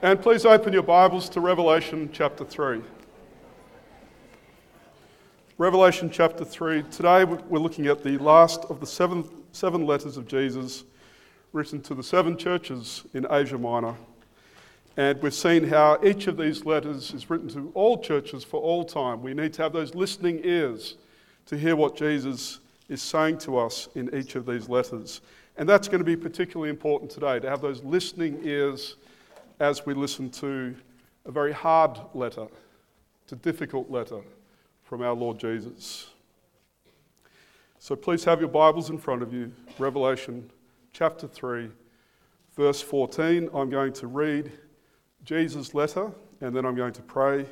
And please open your Bibles to Revelation chapter 3. Revelation chapter 3. Today we're looking at the last of the seven, seven letters of Jesus written to the seven churches in Asia Minor. And we've seen how each of these letters is written to all churches for all time. We need to have those listening ears to hear what Jesus is saying to us in each of these letters. And that's going to be particularly important today, to have those listening ears as we listen to a very hard letter, it's a difficult letter from our Lord Jesus. So please have your Bibles in front of you, Revelation chapter 3, verse 14. I'm going to read Jesus' letter, and then I'm going to pray,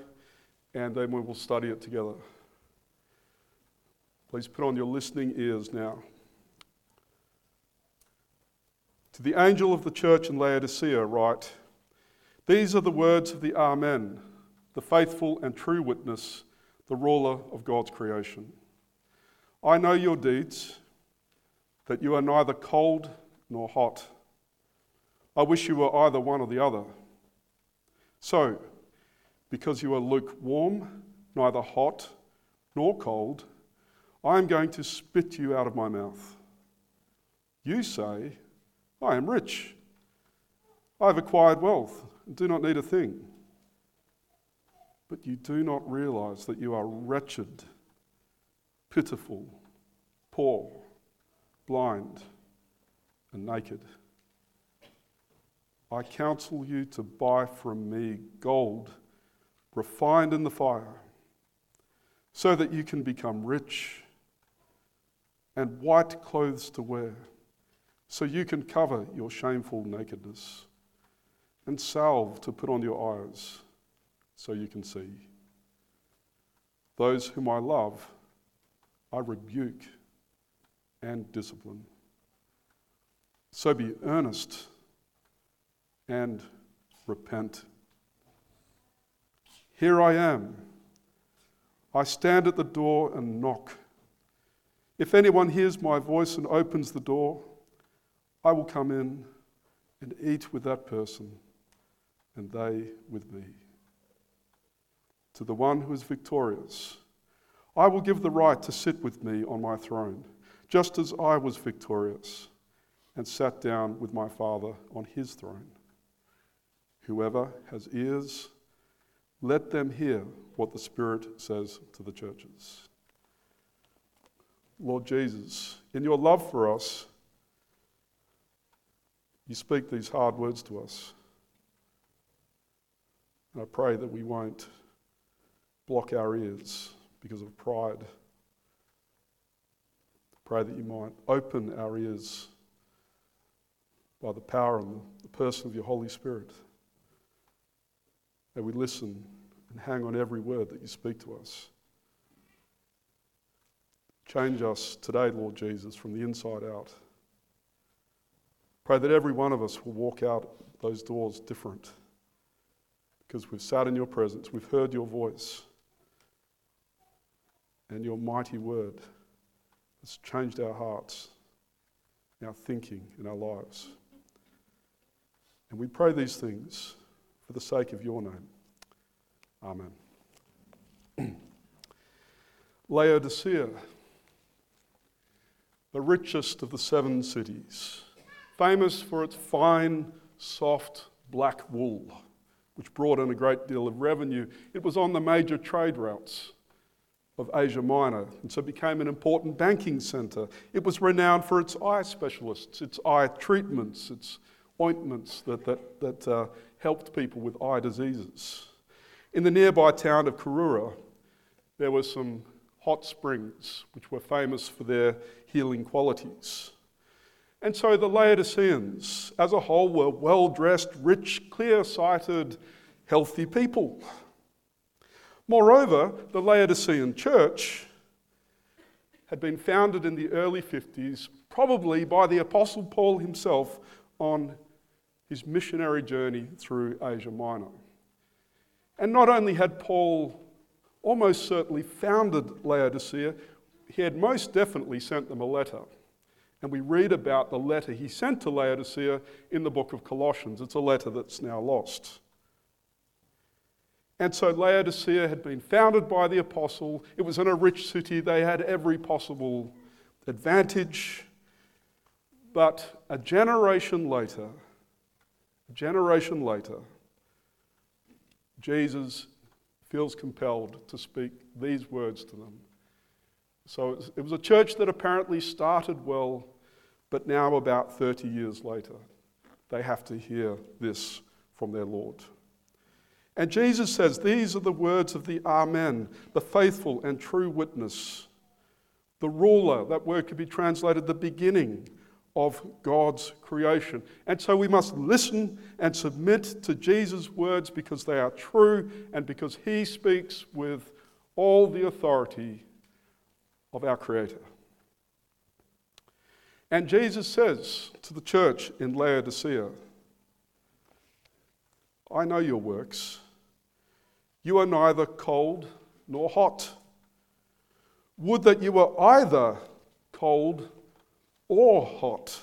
and then we will study it together. Please put on your listening ears now. To the angel of the church in Laodicea, write These are the words of the Amen, the faithful and true witness, the ruler of God's creation. I know your deeds, that you are neither cold nor hot. I wish you were either one or the other. So, because you are lukewarm, neither hot nor cold, I am going to spit you out of my mouth. You say, I am rich. I have acquired wealth and do not need a thing. But you do not realize that you are wretched, pitiful, poor, blind, and naked. I counsel you to buy from me gold refined in the fire, so that you can become rich and white clothes to wear, so you can cover your shameful nakedness, and salve to put on your eyes, so you can see. Those whom I love, I rebuke and discipline. So be earnest and repent. Here I am. I stand at the door and knock. If anyone hears my voice and opens the door, I will come in and eat with that person, and they with me. To the one who is victorious, I will give the right to sit with me on my throne, just as I was victorious and sat down with my Father on his throne. Whoever has ears, let them hear what the Spirit says to the churches. Lord Jesus, in your love for us, you speak these hard words to us. And I pray that we won't block our ears because of pride. Pray that you might open our ears by the power and the person of your Holy Spirit. That we listen and hang on every word that you speak to us. Change us today, Lord Jesus, from the inside out. Pray that every one of us will walk out those doors different because we've sat in your presence, we've heard your voice, and your mighty word has changed our hearts, our thinking, and our lives. And we pray these things for the sake of your name. Amen. Laodicea the richest of the seven cities, famous for its fine, soft black wool, which brought in a great deal of revenue. It was on the major trade routes of Asia Minor, and so became an important banking centre. It was renowned for its eye specialists, its eye treatments, its ointments that, that, that uh, helped people with eye diseases. In the nearby town of Karura, there were some hot springs, which were famous for their healing qualities. And so the Laodiceans, as a whole, were well dressed, rich, clear sighted, healthy people. Moreover, the Laodicean church had been founded in the early 50s, probably by the Apostle Paul himself on his missionary journey through Asia Minor. And not only had Paul almost certainly founded Laodicea, he had most definitely sent them a letter. And we read about the letter he sent to Laodicea in the book of Colossians. It's a letter that's now lost. And so Laodicea had been founded by the apostle. It was in a rich city. They had every possible advantage. But a generation later, a generation later, Jesus feels compelled to speak these words to them. So it was a church that apparently started well, but now, about 30 years later, they have to hear this from their Lord. And Jesus says, These are the words of the Amen, the faithful and true witness, the ruler. That word could be translated the beginning of God's creation. And so we must listen and submit to Jesus' words because they are true and because he speaks with all the authority of our Creator. And Jesus says to the church in Laodicea, I know your works. You are neither cold nor hot. Would that you were either cold or hot.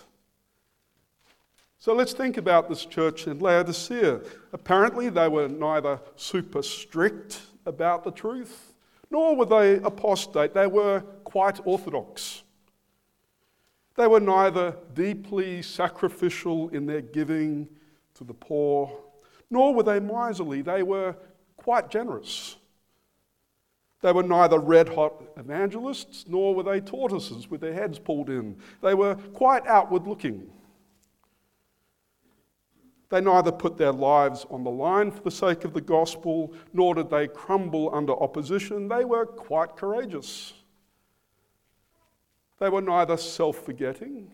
So let's think about this church in Laodicea. Apparently, they were neither super strict about the truth, nor were they apostate. They were quite orthodox. They were neither deeply sacrificial in their giving to the poor, nor were they miserly. They were quite generous. They were neither red hot evangelists nor were they tortoises with their heads pulled in. They were quite outward looking. They neither put their lives on the line for the sake of the gospel, nor did they crumble under opposition. They were quite courageous. They were neither self forgetting,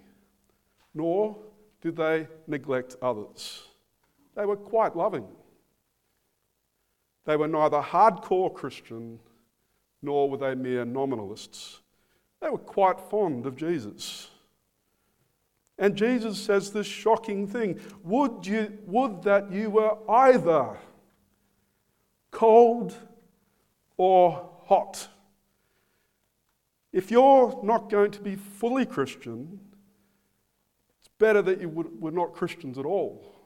nor did they neglect others. They were quite loving. They were neither hardcore Christian nor were they mere nominalists. They were quite fond of Jesus. And Jesus says this shocking thing would, you, would that you were either cold or hot. If you're not going to be fully Christian, it's better that you were not Christians at all.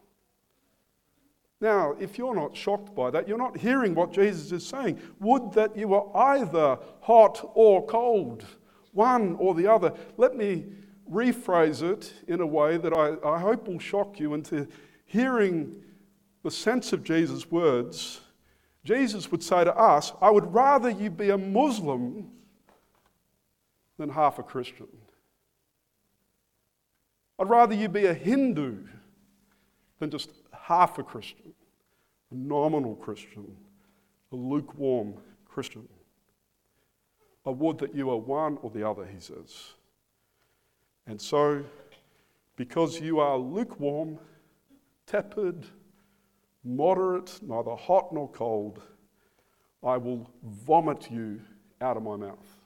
Now, if you're not shocked by that, you're not hearing what Jesus is saying. Would that you were either hot or cold, one or the other. Let me rephrase it in a way that I, I hope will shock you into hearing the sense of Jesus' words. Jesus would say to us, I would rather you be a Muslim than half a Christian. I'd rather you be a Hindu than just half a Christian, a nominal Christian, a lukewarm Christian. I would that you are one or the other, he says. And so, because you are lukewarm, tepid, moderate, neither hot nor cold, I will vomit you out of my mouth.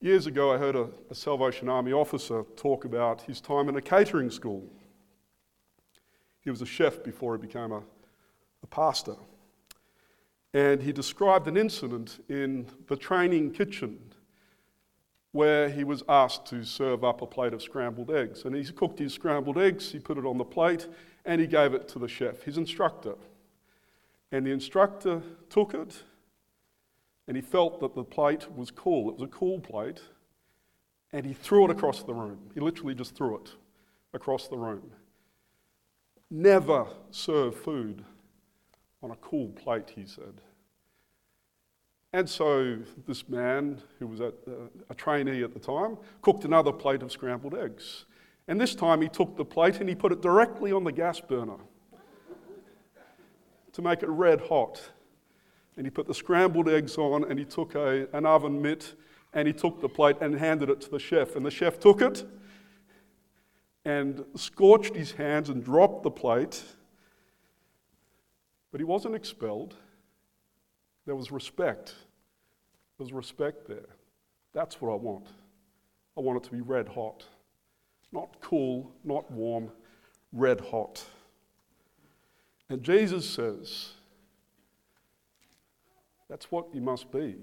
Years ago, I heard a, a Salvation Army officer talk about his time in a catering school. He was a chef before he became a, a pastor. And he described an incident in the training kitchen where he was asked to serve up a plate of scrambled eggs. And he cooked his scrambled eggs, he put it on the plate, and he gave it to the chef, his instructor. And the instructor took it, and he felt that the plate was cool. It was a cool plate, and he threw it across the room. He literally just threw it across the room. Never serve food on a cool plate, he said. And so this man, who was a, uh, a trainee at the time, cooked another plate of scrambled eggs. And this time he took the plate and he put it directly on the gas burner to make it red hot. And he put the scrambled eggs on and he took a, an oven mitt and he took the plate and handed it to the chef. And the chef took it and scorched his hands and dropped the plate. But he wasn't expelled. There was respect. There was respect there. That's what I want. I want it to be red hot. Not cool, not warm, red hot. And Jesus says, that's what you must be.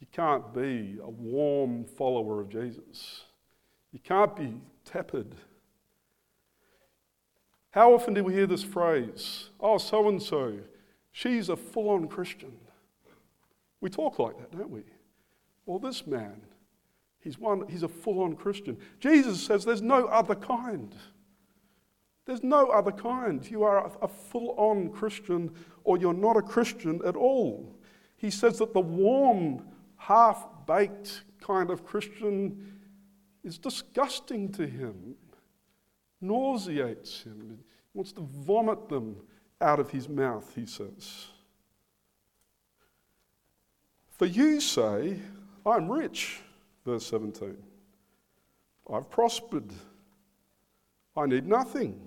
You can't be a warm follower of Jesus. You can't be tepid. How often do we hear this phrase? Oh, so and so, she's a full on Christian. We talk like that, don't we? Well, this man, he's, one, he's a full on Christian. Jesus says there's no other kind. There's no other kind. You are a full on Christian or you're not a Christian at all. He says that the warm, half baked kind of Christian is disgusting to him, nauseates him. He wants to vomit them out of his mouth, he says. For you say, I'm rich, verse 17. I've prospered. I need nothing.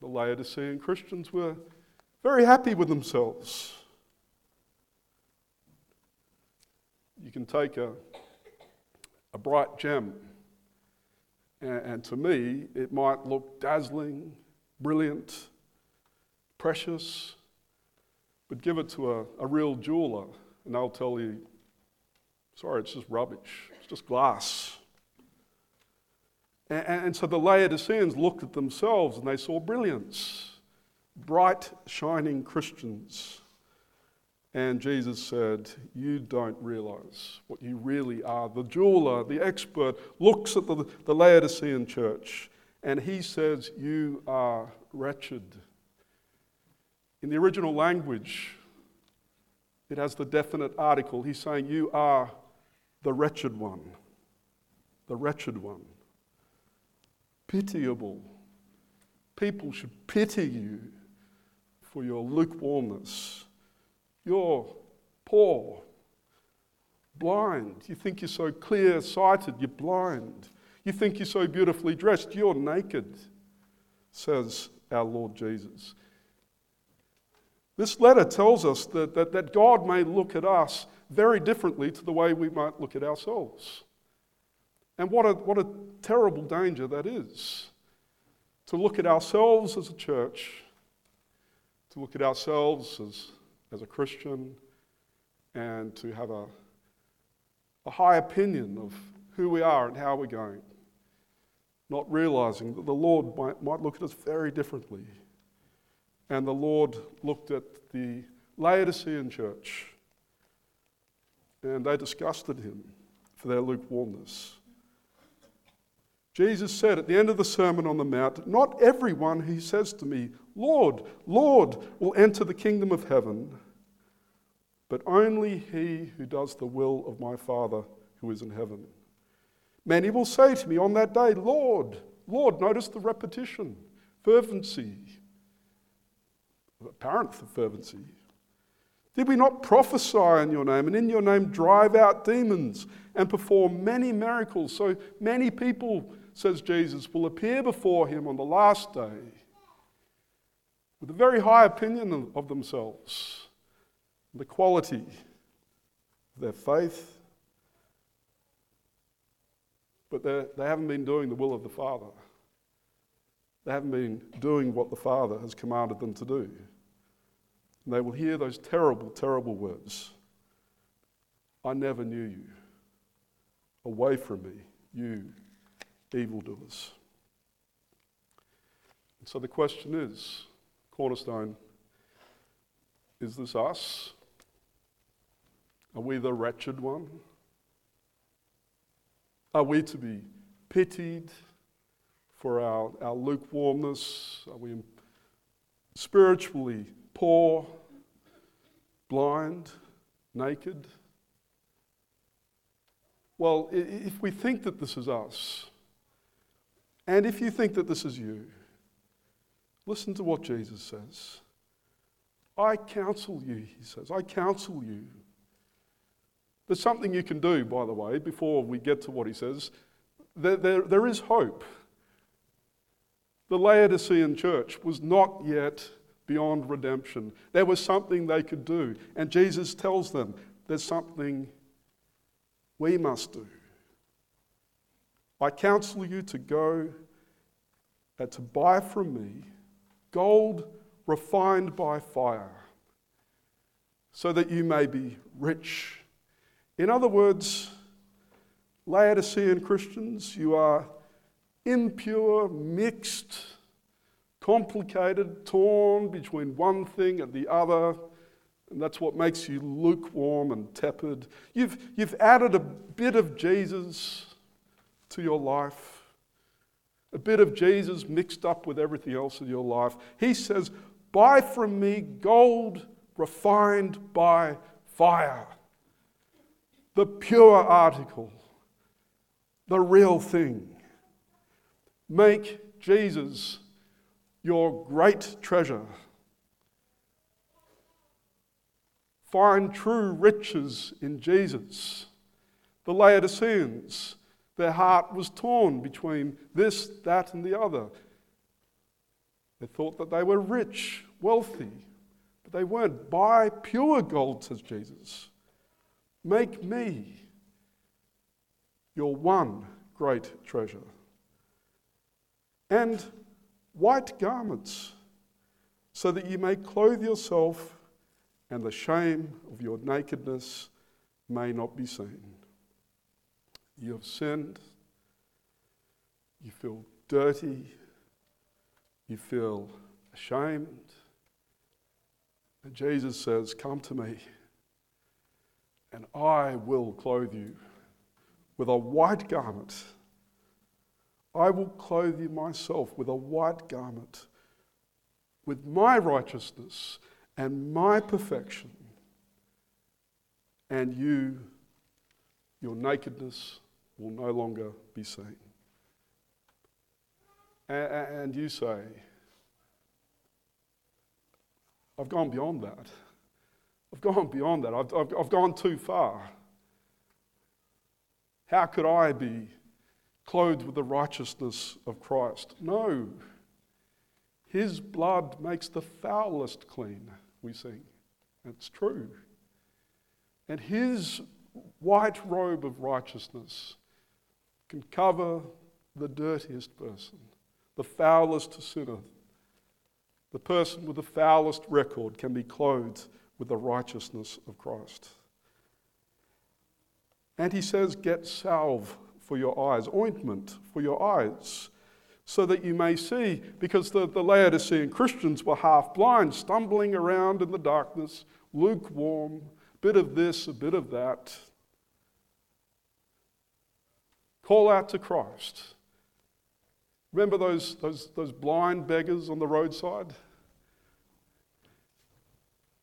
The Laodicean Christians were very happy with themselves. You can take a, a bright gem, and, and to me, it might look dazzling, brilliant, precious, but give it to a, a real jeweler, and they'll tell you, sorry, it's just rubbish, it's just glass. And, and so the Laodiceans looked at themselves and they saw brilliance, bright, shining Christians. And Jesus said, You don't realize what you really are. The jeweler, the expert, looks at the, the Laodicean church and he says, You are wretched. In the original language, it has the definite article. He's saying, You are the wretched one. The wretched one pitiable. People should pity you for your lukewarmness. You're poor, blind. You think you're so clear sighted, you're blind. You think you're so beautifully dressed, you're naked, says our Lord Jesus. This letter tells us that, that, that God may look at us very differently to the way we might look at ourselves. And what a, what a terrible danger that is. To look at ourselves as a church, to look at ourselves as, as a Christian, and to have a, a high opinion of who we are and how we're going, not realizing that the Lord might, might look at us very differently. And the Lord looked at the Laodicean church, and they disgusted him for their lukewarmness. Jesus said at the end of the Sermon on the Mount, Not everyone who says to me, Lord, Lord, will enter the kingdom of heaven, but only he who does the will of my Father who is in heaven. Many will say to me on that day, Lord, Lord, notice the repetition, fervency, apparent fervency. Did we not prophesy in your name and in your name drive out demons and perform many miracles? So many people says Jesus, will appear before him on the last day with a very high opinion of themselves, the quality of their faith, but they haven't been doing the will of the Father. They haven't been doing what the Father has commanded them to do. And they will hear those terrible, terrible words I never knew you. Away from me, you evildoers. And so the question is Cornerstone, is this us? Are we the wretched one? Are we to be pitied for our, our lukewarmness? Are we spiritually poor, blind, naked? Well, if we think that this is us, and if you think that this is you, listen to what Jesus says. I counsel you, he says. I counsel you. There's something you can do, by the way, before we get to what he says. There, there, there is hope. The Laodicean church was not yet beyond redemption. There was something they could do. And Jesus tells them there's something we must do. I counsel you to go and to buy from me gold refined by fire, so that you may be rich. In other words, Laodicean Christians, you are impure, mixed, complicated, torn between one thing and the other. And that's what makes you lukewarm and tepid. You've, you've added a bit of Jesus to your life, a bit of Jesus mixed up with everything else in your life. He says, Buy from me gold refined by fire, the pure article, the real thing. Make Jesus your great treasure. Find true riches in Jesus. The Laodiceans, their heart was torn between this, that, and the other. They thought that they were rich, wealthy, but they weren't. Buy pure gold, says Jesus. Make me your one great treasure. And white garments, so that you may clothe yourself and the shame of your nakedness may not be seen. You have sinned, you feel dirty, you feel ashamed. And Jesus says, Come to me, and I will clothe you with a white garment. I will clothe you myself with a white garment, with my righteousness and my perfection. And you, your nakedness, will no longer be seen. And you say, I've gone beyond that. I've gone beyond that. I've, I've, I've gone too far. How could I be clothed with the righteousness of Christ? No. His blood makes the foulest clean, we sing. It's true. And his white robe of righteousness can cover the dirtiest person, the foulest sinner. The person with the foulest record can be clothed with the righteousness of Christ. And he says, Get salve for your eyes, ointment for your eyes, so that you may see. Because the, the Laodicean Christians were half blind, stumbling around in the darkness, lukewarm, a bit of this, a bit of that. Call out to Christ. Remember those, those, those blind beggars on the roadside?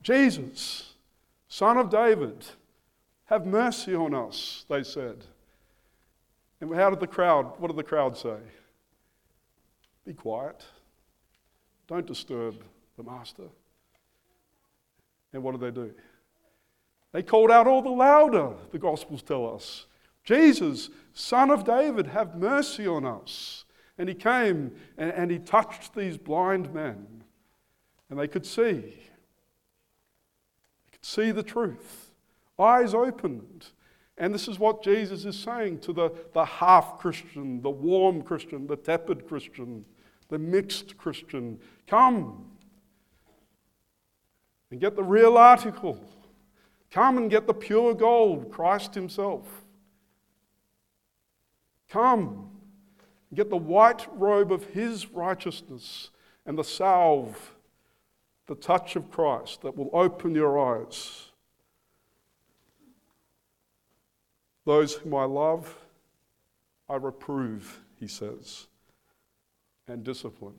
Jesus, Son of David, have mercy on us, they said. And how did the crowd, what did the crowd say? Be quiet. Don't disturb the master. And what did they do? They called out all the louder, the Gospels tell us. Jesus, Son of David, have mercy on us. And he came and, and he touched these blind men, and they could see. See the truth. Eyes opened. And this is what Jesus is saying to the, the half Christian, the warm Christian, the tepid Christian, the mixed Christian. Come and get the real article. Come and get the pure gold, Christ Himself. Come and get the white robe of His righteousness and the salve, the touch of Christ that will open your eyes. Those whom I love, I reprove, he says, and discipline.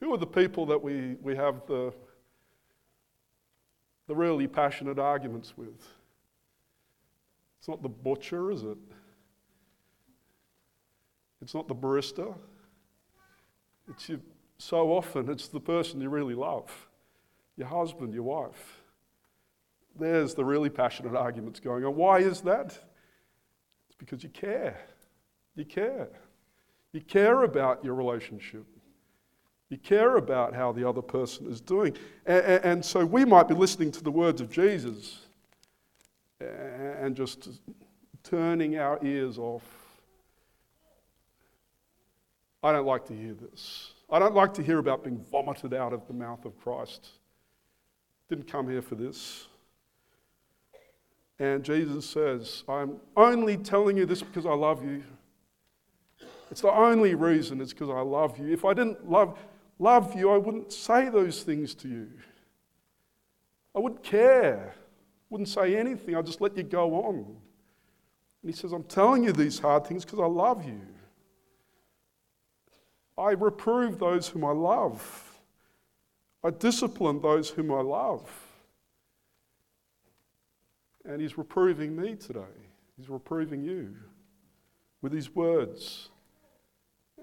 Who are the people that we, we have the, the really passionate arguments with? It's not the butcher, is it? It's not the barista. It's your, so often it's the person you really love your husband, your wife. There's the really passionate arguments going on. Why is that? It's because you care. You care. You care about your relationship. You care about how the other person is doing. And, and, so we might be listening to the words of Jesus and just turning our ears off. I don't like to hear this. I don't like to hear about being vomited out of the mouth of Christ. Didn't come here for this. And Jesus says, I'm only telling you this because I love you. It's the only reason it's because I love you. If I didn't love, love you, I wouldn't say those things to you. I wouldn't care. Wouldn't say anything. I'd just let you go on. And he says, I'm telling you these hard things because I love you. I reprove those whom I love. I discipline those whom I love. And he's reproving me today. He's reproving you with his words.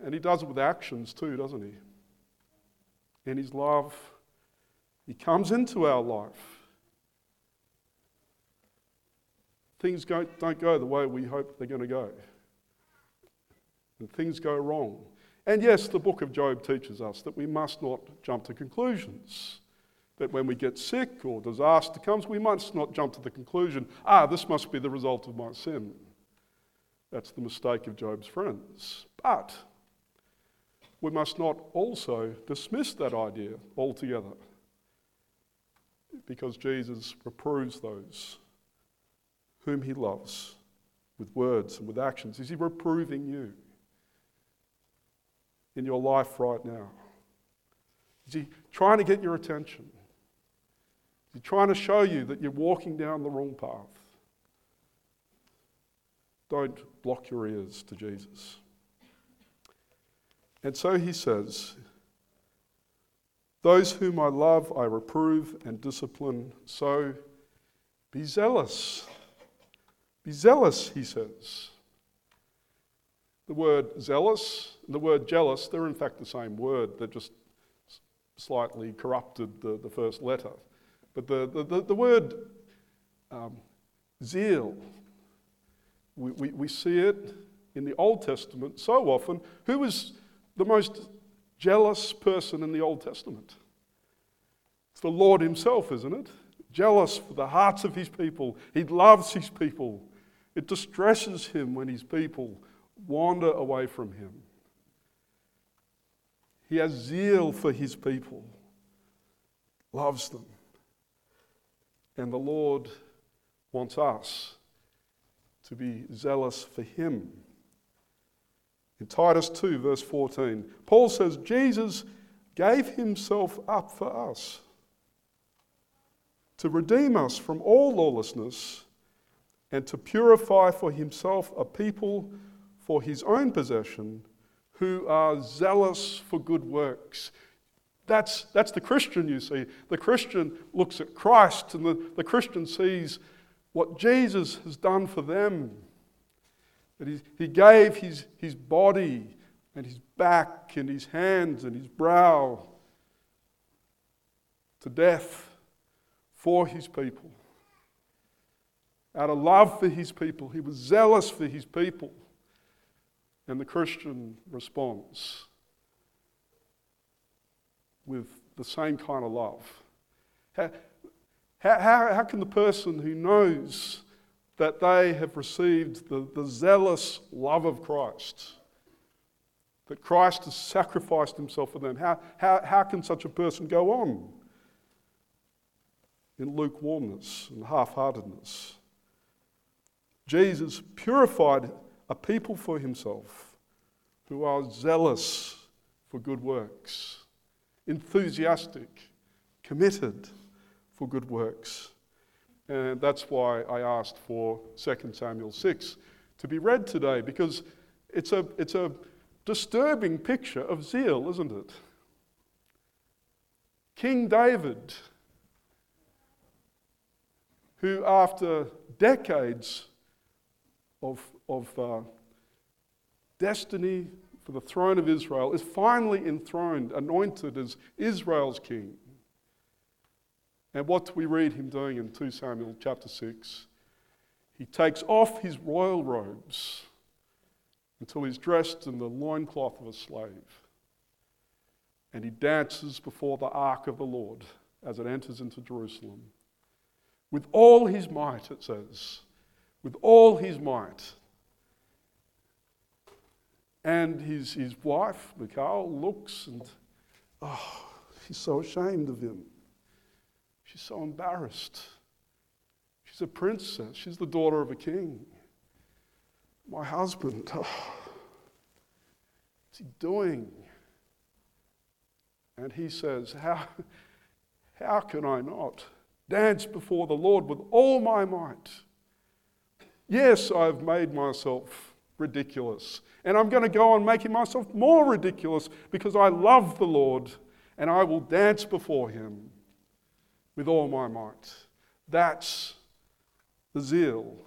And he does it with actions too, doesn't he? In his love, he comes into our life. Things don't go the way we hope they're going to go. And things go wrong. And yes, the book of Job teaches us that we must not jump to conclusions. That when we get sick or disaster comes, we must not jump to the conclusion, ah, this must be the result of my sin. That's the mistake of Job's friends. But we must not also dismiss that idea altogether because Jesus reproves those whom he loves with words and with actions. Is he reproving you? In your life right now? Is he trying to get your attention? Is he trying to show you that you're walking down the wrong path? Don't block your ears to Jesus. And so he says, Those whom I love, I reprove and discipline. So be zealous. Be zealous, he says. The word zealous and the word jealous, they're in fact the same word. They're just slightly corrupted the, the first letter. But the, the, the, the word um, zeal, we, we, we see it in the Old Testament so often. Who was the most jealous person in the Old Testament? It's the Lord Himself, isn't it? Jealous for the hearts of His people. He loves His people. It distresses Him when His people wander away from him. He has zeal for his people, loves them. And the Lord wants us to be zealous for him. In Titus 2, verse 14, Paul says, Jesus gave himself up for us to redeem us from all lawlessness and to purify for himself a people for his own possession who are zealous for good works. That's, that's the Christian, you see. The Christian looks at Christ and the, the Christian sees what Jesus has done for them. That he, he gave his, his body and his back and his hands and his brow to death for his people. Out of love for his people, he was zealous for his people. And the Christian responds with the same kind of love. How, how, how can the person who knows that they have received the, the zealous love of Christ, that Christ has sacrificed himself for them, how, how, how can such a person go on in lukewarmness and half heartedness? Jesus purified a people for himself who are zealous for good works, enthusiastic, committed for good works. And that's why I asked for 2 Samuel 6 to be read today, because it's a, it's a disturbing picture of zeal, isn't it? King David, who after decades of, of uh, destiny for the throne of Israel, is finally enthroned, anointed as Israel's king. And what do we read him doing in 2 Samuel chapter 6? He takes off his royal robes until he's dressed in the loincloth of a slave. And he dances before the ark of the Lord as it enters into Jerusalem. With all his might, it says, with all his might. And his, his wife, Michal, looks and, oh, she's so ashamed of him. She's so embarrassed. She's a princess. She's the daughter of a king. My husband, oh, he doing? And he says, How, how can I not dance before the Lord with all my might? Yes, I've made myself ridiculous. And I'm going to go on making myself more ridiculous because I love the Lord and I will dance before him with all my might. That's the zeal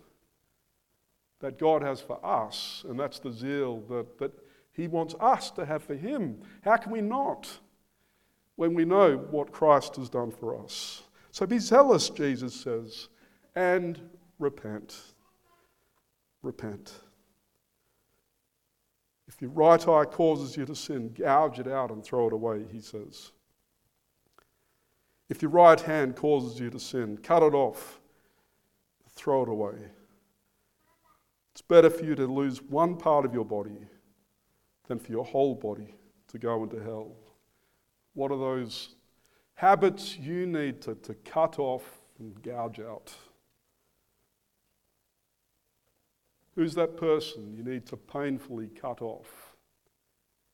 that God has for us, and that's the zeal that, that He wants us to have for Him. How can we not when we know what Christ has done for us? So be zealous, Jesus says, and repent. Repent. If your right eye causes you to sin, gouge it out and throw it away, he says. If your right hand causes you to sin, cut it off, throw it away. It's better for you to lose one part of your body than for your whole body to go into hell. What are those habits you need to, to cut off and gouge out? Who's that person you need to painfully cut off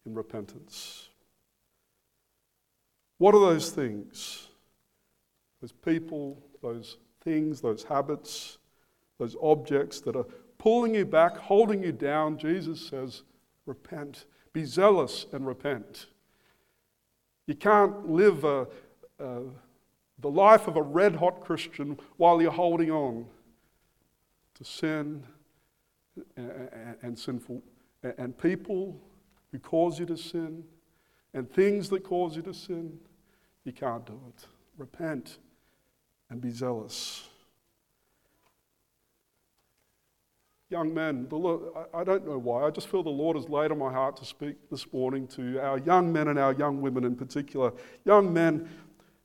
in repentance? What are those things? Those people, those things, those habits, those objects that are pulling you back, holding you down. Jesus says, repent. Be zealous and repent. You can't live a, a, the life of a red hot Christian while you're holding on to sin and, and, sinful and people who cause you to sin and things that cause you to sin. You can't do it. Repent and be zealous. Young men, the Lord, I don't know why, I just feel the Lord has laid on my heart to speak this morning to our young men and our young women in particular. Young men,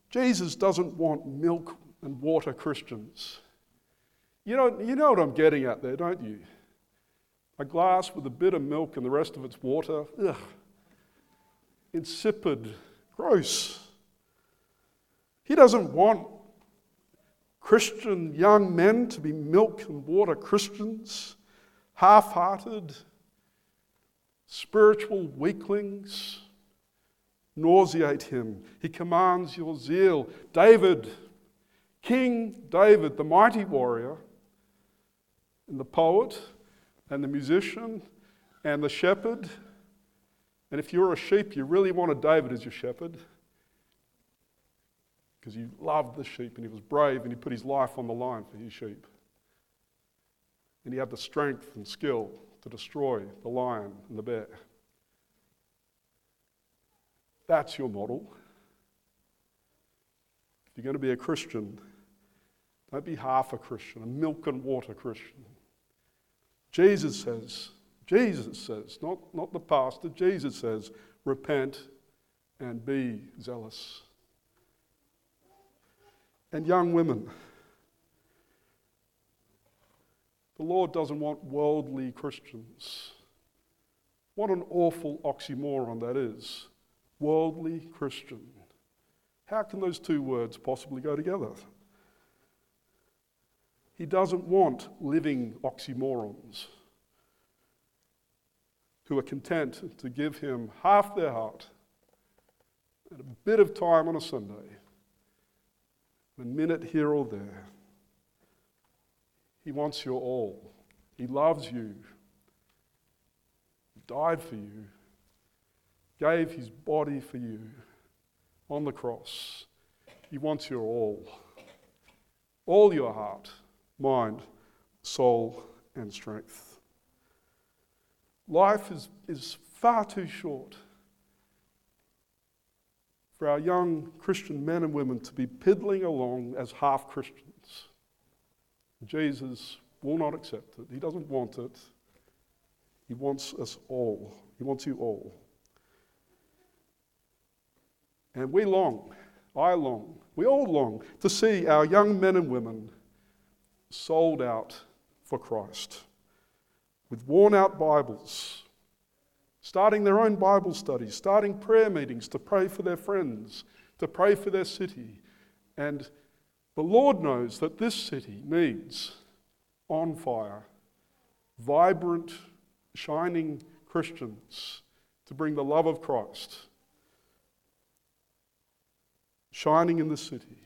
Jesus doesn't want milk and water Christians. You know, you know what I'm getting at there, don't you? A glass with a bit of milk and the rest of it's water. Ugh. Insipid, gross. He doesn't want Christian young men to be milk and water Christians, half hearted, spiritual weaklings, nauseate him. He commands your zeal. David, King David, the mighty warrior, and the poet, and the musician, and the shepherd. And if you're a sheep, you really wanted David as your shepherd because he loved the sheep and he was brave and he put his life on the line for his sheep. And he had the strength and skill to destroy the lion and the bear. That's your model. If you're going to be a Christian, don't be half a Christian, a milk and water Christian. Jesus says, Jesus says, not, not the pastor, Jesus says, repent and be zealous and young women. The Lord doesn't want worldly Christians. What an awful oxymoron that is. Worldly Christian. How can those two words possibly go together? He doesn't want living oxymorons who are content to give him half their heart and a bit of time on a Sunday a minute here or there. He wants your all. He loves you. He died for you, gave his body for you on the cross. He wants your all. All your heart, mind, soul, and strength. Life is, is far too short for our young Christian men and women to be piddling along as half Christians. Jesus will not accept it. He doesn't want it. He wants us all. He wants you all. And we long, I long, we all long to see our young men and women sold out for Christ with worn out Bibles starting their own Bible studies, starting prayer meetings to pray for their friends, to pray for their city. And the Lord knows that this city needs on fire, vibrant, shining Christians to bring the love of Christ shining in the city,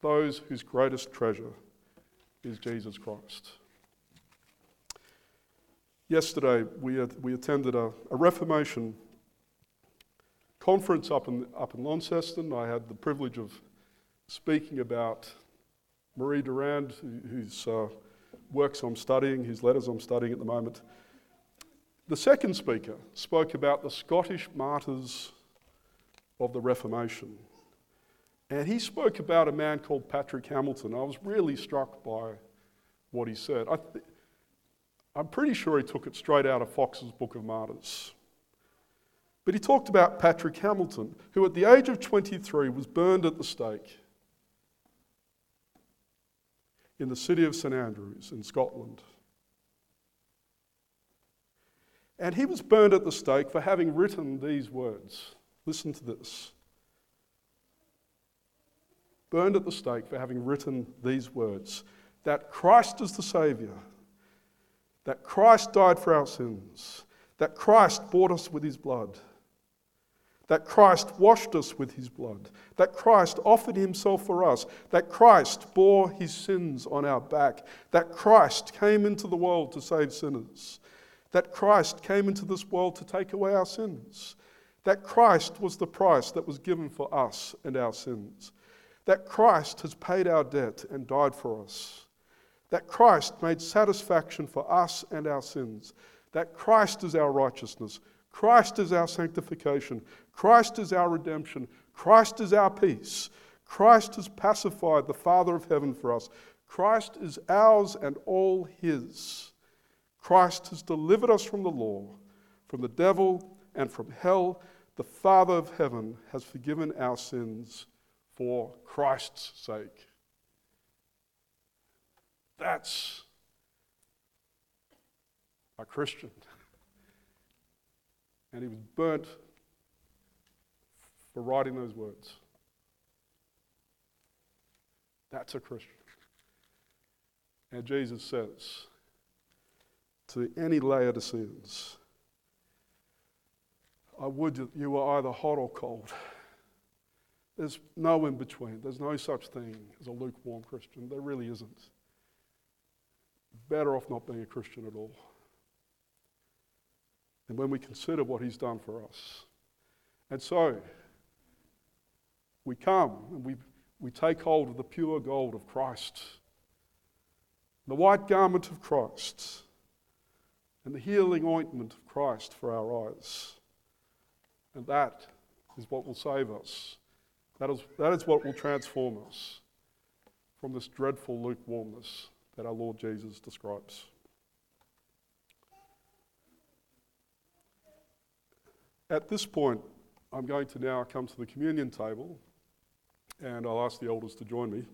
those whose greatest treasure is Jesus Christ. Yesterday, we, we attended a, a Reformation conference up in, up in Launceston. I had the privilege of speaking about Marie Durand, whose uh, works I'm studying, whose letters I'm studying at the moment. The second speaker spoke about the Scottish martyrs of the Reformation. And he spoke about a man called Patrick Hamilton. I was really struck by what he said. I th- I'm pretty sure he took it straight out of Foxe's Book of Martyrs. But he talked about Patrick Hamilton, who at the age of 23 was burned at the stake in the city of St Andrews in Scotland. And he was burned at the stake for having written these words. Listen to this. Burned at the stake for having written these words that Christ is the Saviour, that Christ died for our sins, that Christ bought us with his blood, that Christ washed us with his blood, that Christ offered himself for us, that Christ bore his sins on our back, that Christ came into the world to save sinners, that Christ came into this world to take away our sins, that Christ was the price that was given for us and our sins, that Christ has paid our debt and died for us, that Christ made satisfaction for us and our sins, that Christ is our righteousness, Christ is our sanctification, Christ is our redemption, Christ is our peace, Christ has pacified the Father of heaven for us, Christ is ours and all His. Christ has delivered us from the law, from the devil, and from hell. The Father of heaven has forgiven our sins for Christ's sake. That's a Christian. And he was burnt for writing those words. That's a Christian. And Jesus says to any Laodiceans, I would that you were either hot or cold. There's no in between. There's no such thing as a lukewarm Christian. There really isn't. Better off not being a Christian at all. And when we consider what he's done for us. And so, we come and we, we take hold of the pure gold of Christ, the white garment of Christ, and the healing ointment of Christ for our eyes. And that is what will save us. That is, that is what will transform us from this dreadful lukewarmness that our Lord Jesus describes. At this point, I'm going to now come to the communion table and I'll ask the elders to join me.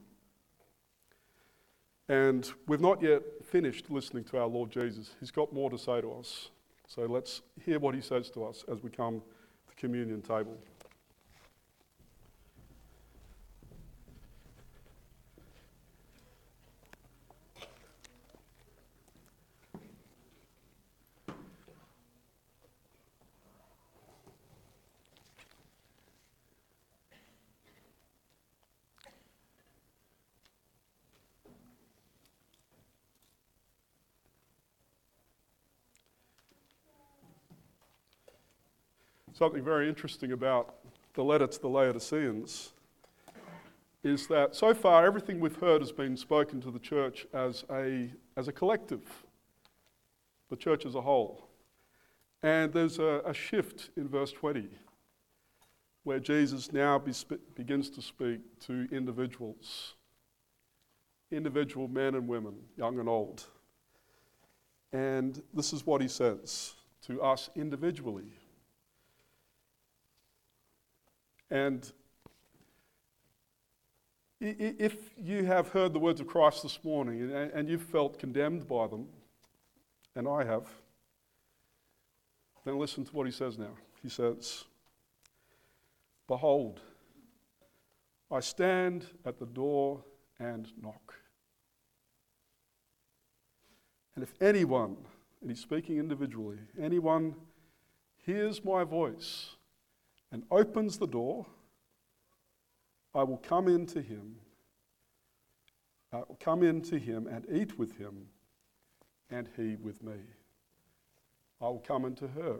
And we've not yet finished listening to our Lord Jesus. He's got more to say to us. So let's hear what he says to us as we come to the communion table. Something very interesting about the letter to the Laodiceans is that so far everything we've heard has been spoken to the church as a, as a collective, the church as a whole. And there's a, a shift in verse 20 where Jesus now be, begins to speak to individuals, individual men and women, young and old. And this is what he says to us individually. And if you have heard the words of Christ this morning and you've felt condemned by them, and I have, then listen to what he says now. He says, Behold, I stand at the door and knock. And if anyone, and he's speaking individually, anyone hears my voice and opens the door, I will come into him. I will come into him and eat with him, and he with me. I will come into her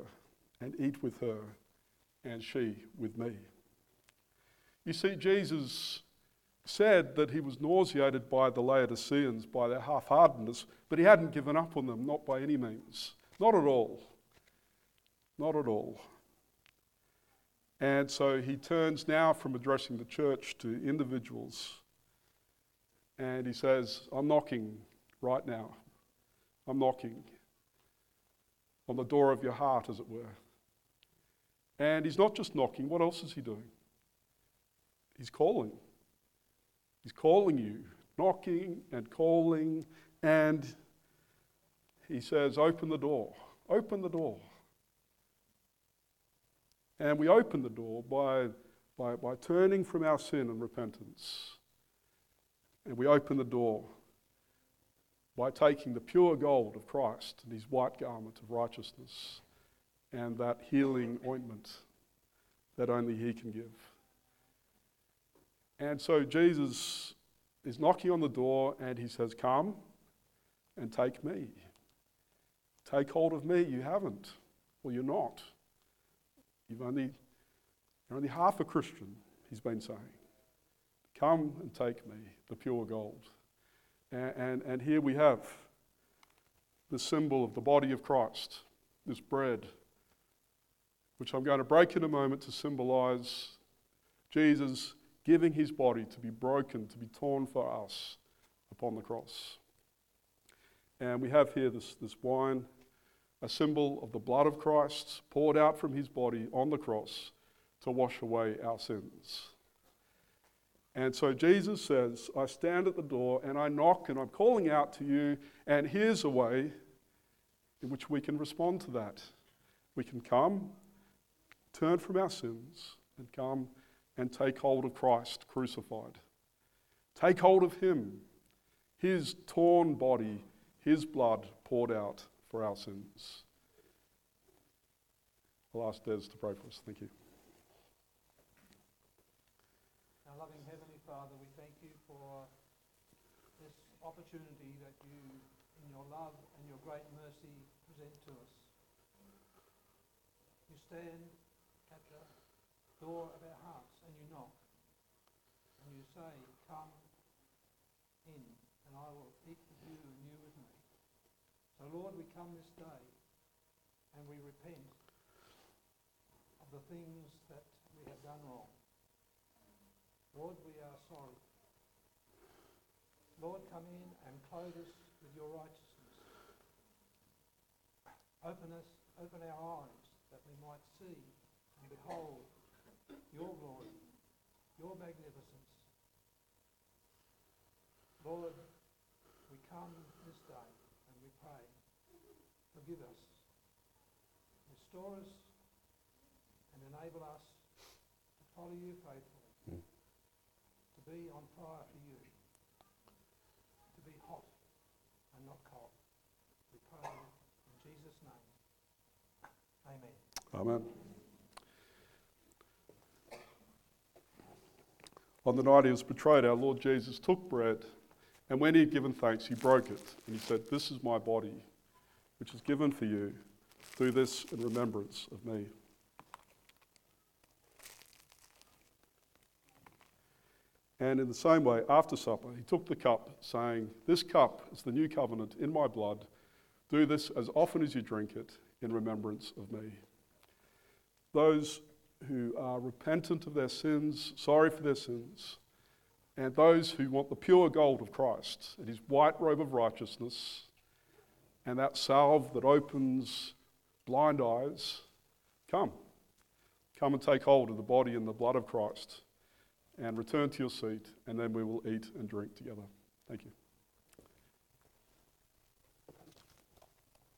and eat with her, and she with me. You see, Jesus said that he was nauseated by the Laodiceans, by their half heartedness, but he hadn't given up on them, not by any means. Not at all. Not at all. And so he turns now from addressing the church to individuals. And he says, I'm knocking right now. I'm knocking on the door of your heart, as it were. And he's not just knocking, what else is he doing? He's calling. He's calling you, knocking and calling, and he says, Open the door. Open the door. And we open the door by, by, by turning from our sin and repentance. And we open the door by taking the pure gold of Christ and his white garment of righteousness and that healing ointment that only he can give. And so Jesus is knocking on the door and he says, Come and take me. Take hold of me. You haven't. Well, you're not. You've only, you're only half a Christian, he's been saying. Come and take me, the pure gold. And, and, and here we have the symbol of the body of Christ, this bread, which I'm going to break in a moment to symbolize Jesus giving his body to be broken, to be torn for us upon the cross. And we have here this, this wine a symbol of the blood of Christ poured out from his body on the cross to wash away our sins. And so Jesus says, I stand at the door and I knock and I'm calling out to you, and here's a way in which we can respond to that. We can come, turn from our sins, and come and take hold of Christ crucified. Take hold of Him, His torn body, His blood poured out for our sins. I'll ask Des to pray for us. Thank you. Our loving Heavenly Father, we thank you for this opportunity that you, in your love and your great mercy, present to us. You stand at the door of our hearts and you knock. And you say, Come in, and I will eat with you and you with me. So, Lord, we come this day and we repent of the things that we have done wrong. Lord, we are sorry. Lord, come in and clothe us with your righteousness. Open us, open our eyes that we might see and behold your glory, your magnificence. Lord, we come this day pray. Forgive us. Restore us and enable us to follow you faithfully. Mm. To be on fire for you. To be hot and not cold. We pray in Jesus' name. Amen. Amen. On the night he was betrayed, our Lord Jesus took bread. And when he had given thanks, he broke it, and he said, This is my body, which is given for you. Do this in remembrance of me. And in the same way, after supper, he took the cup, saying, This cup is the new covenant in my blood. Do this as often as you drink it in remembrance of me. Those who are repentant of their sins, sorry for their sins, and those who want the pure gold of Christ and his white robe of righteousness and that salve that opens blind eyes, come. Come and take hold of the body and the blood of Christ and return to your seat, and then we will eat and drink together. Thank you.